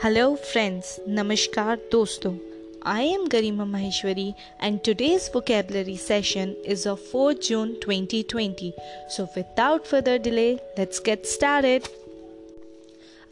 Hello, friends. Namaskar, dosto. I am Garima Maheshwari, and today's vocabulary session is of 4 June 2020. So, without further delay, let's get started.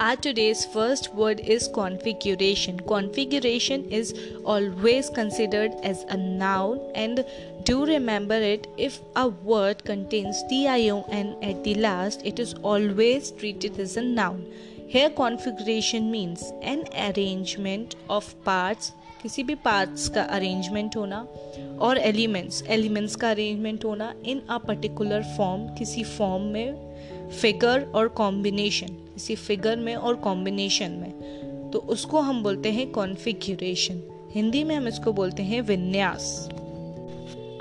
Our today's first word is configuration. Configuration is always considered as a noun, and do remember it if a word contains tion at the last, it is always treated as a noun. Here configuration means an arrangement of parts किसी भी parts का arrangement होना, और elements elements का arrangement होना in a particular form किसी form में figure और कॉम्बिनेशन किसी फिगर में और कॉम्बिनेशन में। तो उसको हम बोलते हैं कॉन्फ़िगरेशन हिंदी में हम इसको बोलते हैं विन्यास।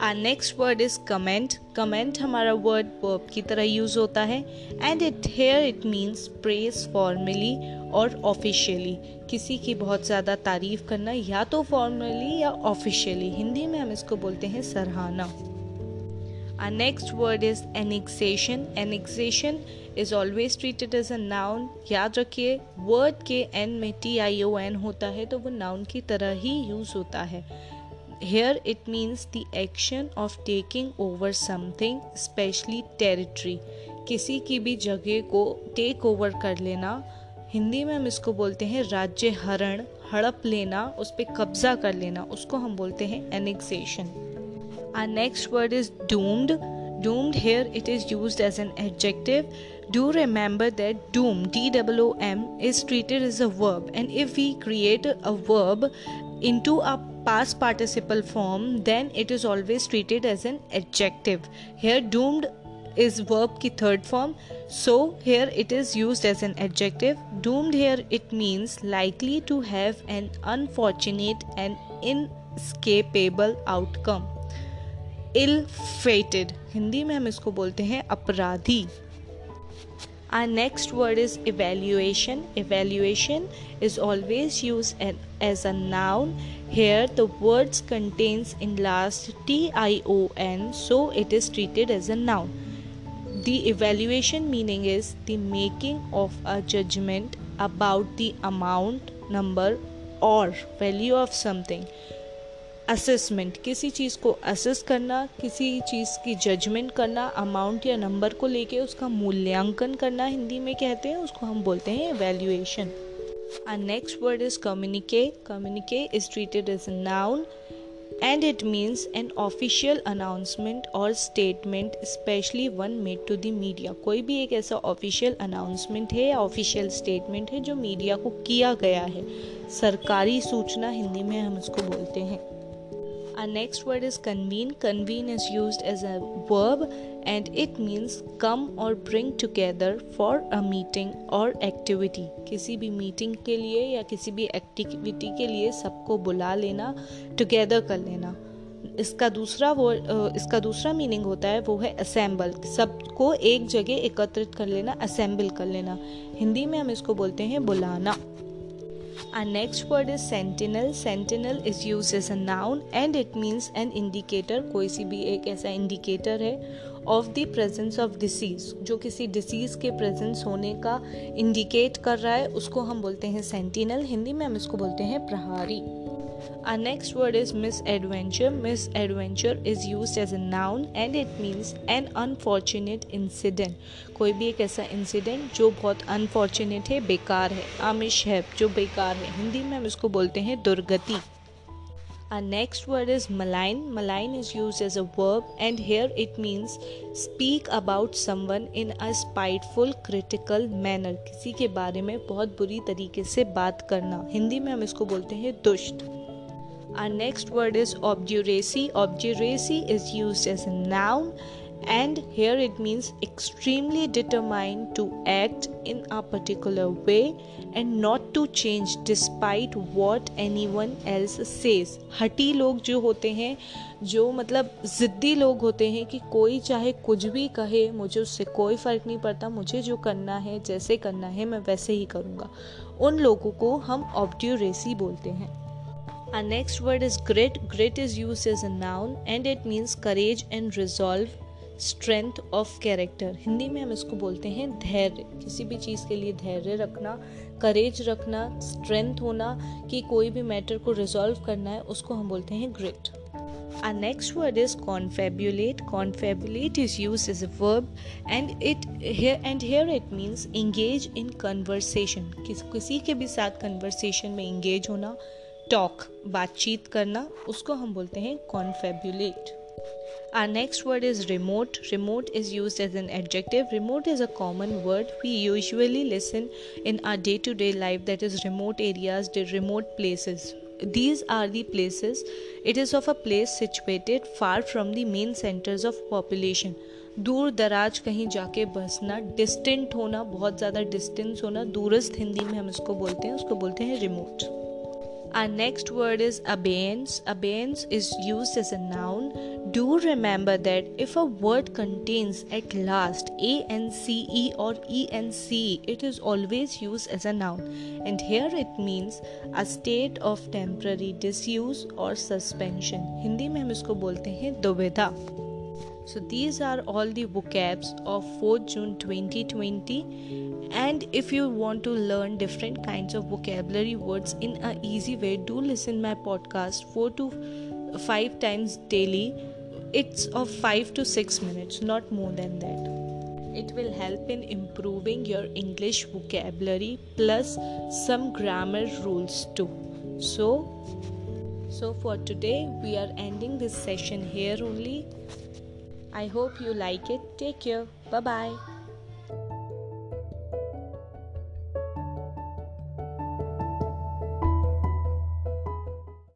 Our next word is comment comment हमारा वर्ड वर्ब की तरह यूज़ होता है and it here it means press formally और ऑफिशियली किसी की बहुत ज़्यादा तारीफ़ करना या तो फॉर्मली या ऑफिशियली हिंदी में हम इसको बोलते हैं सराहना. Our next word is annexation. Annexation is always treated as a noun. याद रखिए वर्ड के एन में टी आई ओ एन होता है तो वो नाउन की तरह ही यूज़ होता है. here it means the action of taking over something, especially territory. किसी की भी जगह को टेक ओवर कर लेना, हिंदी में हम इसको बोलते हैं राज्य हरण, हड़प लेना, उस पर कब्जा कर लेना, उसको हम बोलते हैं annexation our next word is doomed doomed here it is use as an adjective do remember that doom D double M is treated is a verb and if we create a verb into a past participle form, then it is always treated as an adjective. Here, doomed is verb ki third form, so here it is used as an adjective. Doomed here it means likely to have an unfortunate and inescapable outcome. Ill fated Hindi में हम इसको बोलते हैं अपराधी Our next word is evaluation. Evaluation is always used as a noun. Here the words contains in last tion so it is treated as a noun. The evaluation meaning is the making of a judgment about the amount, number or value of something. Assessment किसी चीज़ को assess करना, किसी चीज़ की judgement करना amount या number को लेके उसका मूल्यांकन करना हिंदी में कहते हैं, उसको हम बोलते हैं valuation Our next word is. Communique is treated as a noun and it means an official announcement or statement, especially one made to the media. कोई भी एक ऐसा ऑफिशियल अनाउंसमेंट है या ऑफिशियल स्टेटमेंट है जो मीडिया को किया गया है। सरकारी सूचना हिंदी में हम उसको बोलते हैं। Our next word is convene. Convene is used as a verb and it means come or bring together for a meeting or activity. किसी भी मीटिंग के लिए या किसी भी एक्टिविटी के लिए सबको बुला लेना टुगेदर कर लेना इसका दूसरा वो इसका दूसरा मीनिंग होता है, वो है असेंबल सबको एक जगह एकत्रित कर लेना असेंबल कर लेना हिंदी में हम इसको बोलते हैं बुलाना Our next word is sentinel. Sentinel is used as a noun and it means an indicator. कोई सी भी एक ऐसा indicator है of the presence of disease जो किसी डिसीज के प्रेजेंस होने का इंडिकेट कर रहा है, उसको हम बोलते हैं सेंटिनल हिंदी में हम इसको बोलते हैं प्रहारी Our next word is misadventure. Misadventure is used as a noun and it means an unfortunate incident. कोई भी एक ऐसा इंसिडेंट जो बहुत अनफॉर्चुनेट है बेकार है आमिश है जो बेकार है हिंदी में हम इसको बोलते हैं दुर्गति Our next word is malign. Malign is used as a verb, and here it means speak about someone in a spiteful, critical manner. किसी के बारे में बहुत बुरी तरीके से बात करना हिंदी में हम इसको बोलते हैं दुष्ट Our next word is obduracy. Obduracy is used as a noun and here it means extremely determined to act in a particular way and not to change despite what anyone else says हटी लोग जो होते हैं जो मतलब ज़िद्दी लोग होते हैं कि कोई चाहे कुछ भी कहे मुझे उससे कोई फ़र्क नहीं पड़ता मुझे जो करना है जैसे करना है मैं वैसे ही करूँगा उन लोगों को हम ऑब्ड्यूरेसी बोलते हैं Our next word is grit. Grit is used as a noun and it means courage and resolve, strength of character. Hindi में हम इसको बोलते हैं धैर्य किसी भी चीज़ के लिए धैर्य रखना करेज रखना स्ट्रेंथ होना कि कोई भी मैटर को रिजॉल्व करना है उसको हम बोलते हैं grit our next word is confabulate confabulate is use is a verb and it and here it means engage in conversation किसी के भी साथ कन्वर्सेशन में इंगेज होना टॉक, बातचीत करना, उसको हम बोलते हैं confabulate our next word is remote remote is use as an adjective remote is a common word we usually listen in our day to day life that is remote areas remote places these are the places it is of a place situated far from the main centres of population दूर दराज कहीं जाके बसना distant होना, बहुत ज़्यादा distance होना, दूरस्थ हिंदी में हम इसको बोलते हैं, उसको बोलते हैं remote Our next word is abeyance. Abeyance is used as a noun do remember that if a word contains at last ance or ence, it is always used as a noun, and here it means a state of temporary disuse or suspension. Hindi में हम इसको बोलते हैं दुविधा so these are all the vocabs of 4 June 2020 and if you want to learn different kinds of vocabulary words in a easy way do listen my podcast 4 to 5 times daily it's of 5 to 6 minutes, not more than that. It will help in improving your English vocabulary plus some grammar rules too. So, so for today, we are ending this session here only. I hope you like it. Take care. Bye bye.